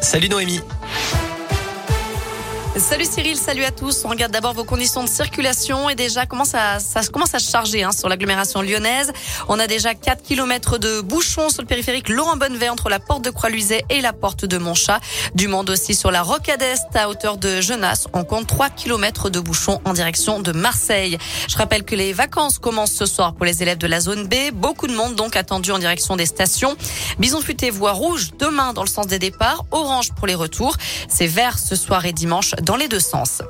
Salut Noémie. Salut Cyril, salut à tous. On regarde d'abord vos conditions de circulation et déjà comment ça, ça commence à se charger hein, sur l'agglomération lyonnaise? On a déjà 4 km de bouchons sur le périphérique Laurent Bonnevet entre la porte de Croix-Luiset et la porte de Montchat. Du monde aussi sur la Rocade Est à hauteur de Genasse. On compte 3 km de bouchons en direction de Marseille. Je rappelle que les vacances commencent ce soir pour les élèves de la zone B. Beaucoup de monde donc attendu en direction des stations. Bison futé voie rouge demain dans le sens des départs, orange pour les retours. C'est vert ce soir et dimanche dans les deux sens.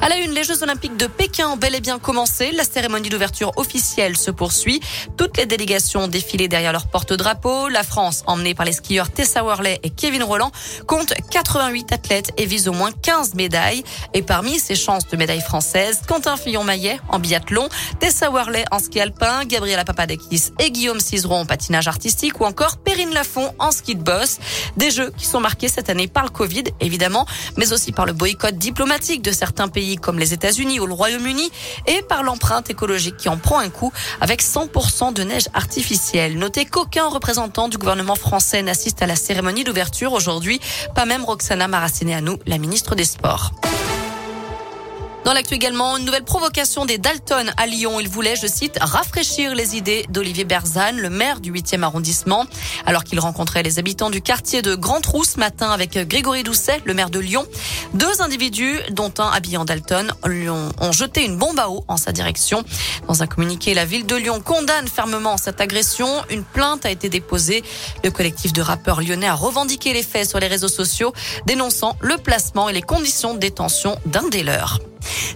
À la une, les Jeux Olympiques de Pékin ont bel et bien commencé. La cérémonie d'ouverture officielle se poursuit. Toutes les délégations ont défilé derrière leur porte-drapeau. La France, emmenée par les skieurs Tessa Worley et Kevin Roland, compte 88 athlètes et vise au moins 15 médailles. Et parmi ces chances de médailles françaises, Quentin Fillon-Maillet en biathlon, Tessa Worley en ski alpin, Gabriela Papadakis et Guillaume Cizeron en patinage artistique ou encore Perrine Lafont en ski de boss. Des Jeux qui sont marqués cette année par le Covid, évidemment, mais aussi par le boycott diplomatique de certains pays comme les États-Unis ou le Royaume-Uni et par l'empreinte écologique qui en prend un coup avec 100% de neige artificielle. Notez qu'aucun représentant du gouvernement français n'assiste à la cérémonie d'ouverture aujourd'hui, pas même Roxana Maracineanu, la ministre des Sports. Dans l'actu également, une nouvelle provocation des Dalton à Lyon. Il voulait, je cite, rafraîchir les idées d'Olivier Berzane, le maire du 8e arrondissement, alors qu'il rencontrait les habitants du quartier de Grand Trou ce matin avec Grégory Doucet, le maire de Lyon. Deux individus, dont un habillé en Dalton, ont jeté une bombe à eau en sa direction. Dans un communiqué, la ville de Lyon condamne fermement cette agression. Une plainte a été déposée. Le collectif de rappeurs lyonnais a revendiqué les faits sur les réseaux sociaux, dénonçant le placement et les conditions de détention d'un des leurs.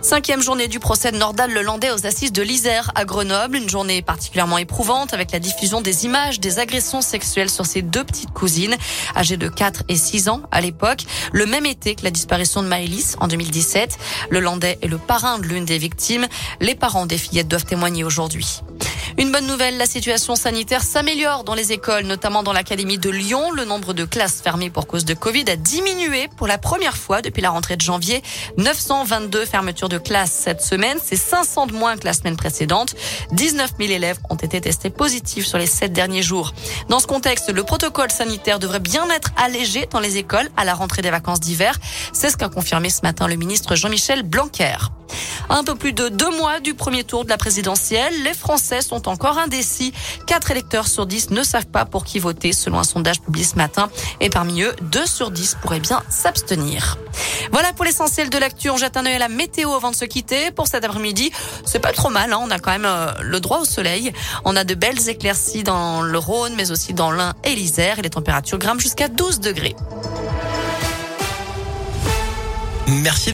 Cinquième journée du procès de Nordal Lelandais aux assises de l'Isère à Grenoble. Une journée particulièrement éprouvante avec la diffusion des images des agressions sexuelles sur ses deux petites cousines, âgées de 4 et 6 ans à l'époque, le même été que la disparition de Maëlys en 2017. Le Landais est le parrain de l'une des victimes. Les parents des fillettes doivent témoigner aujourd'hui. Une bonne nouvelle, la situation sanitaire s'améliore dans les écoles, notamment dans l'académie de Lyon. Le nombre de classes fermées pour cause de Covid a diminué pour la première fois depuis la rentrée de janvier. 922 fermetures de classes cette semaine, c'est 500 de moins que la semaine précédente. 19 000 élèves ont été testés positifs sur les sept derniers jours. Dans ce contexte, le protocole sanitaire devrait bien être allégé dans les écoles à la rentrée des vacances d'hiver. C'est ce qu'a confirmé ce matin le ministre Jean-Michel Blanquer. Un peu plus de deux mois du premier tour de la présidentielle, les Français sont encore indécis. Quatre électeurs sur dix ne savent pas pour qui voter, selon un sondage publié ce matin. Et parmi eux, deux sur dix pourraient bien s'abstenir. Voilà pour l'essentiel de l'actu. On jette un œil à la météo avant de se quitter. Pour cet après-midi, c'est pas trop mal. Hein. On a quand même euh, le droit au soleil. On a de belles éclaircies dans le Rhône, mais aussi dans l'Ain et l'Isère. Et les températures grimpent jusqu'à 12 degrés. Merci.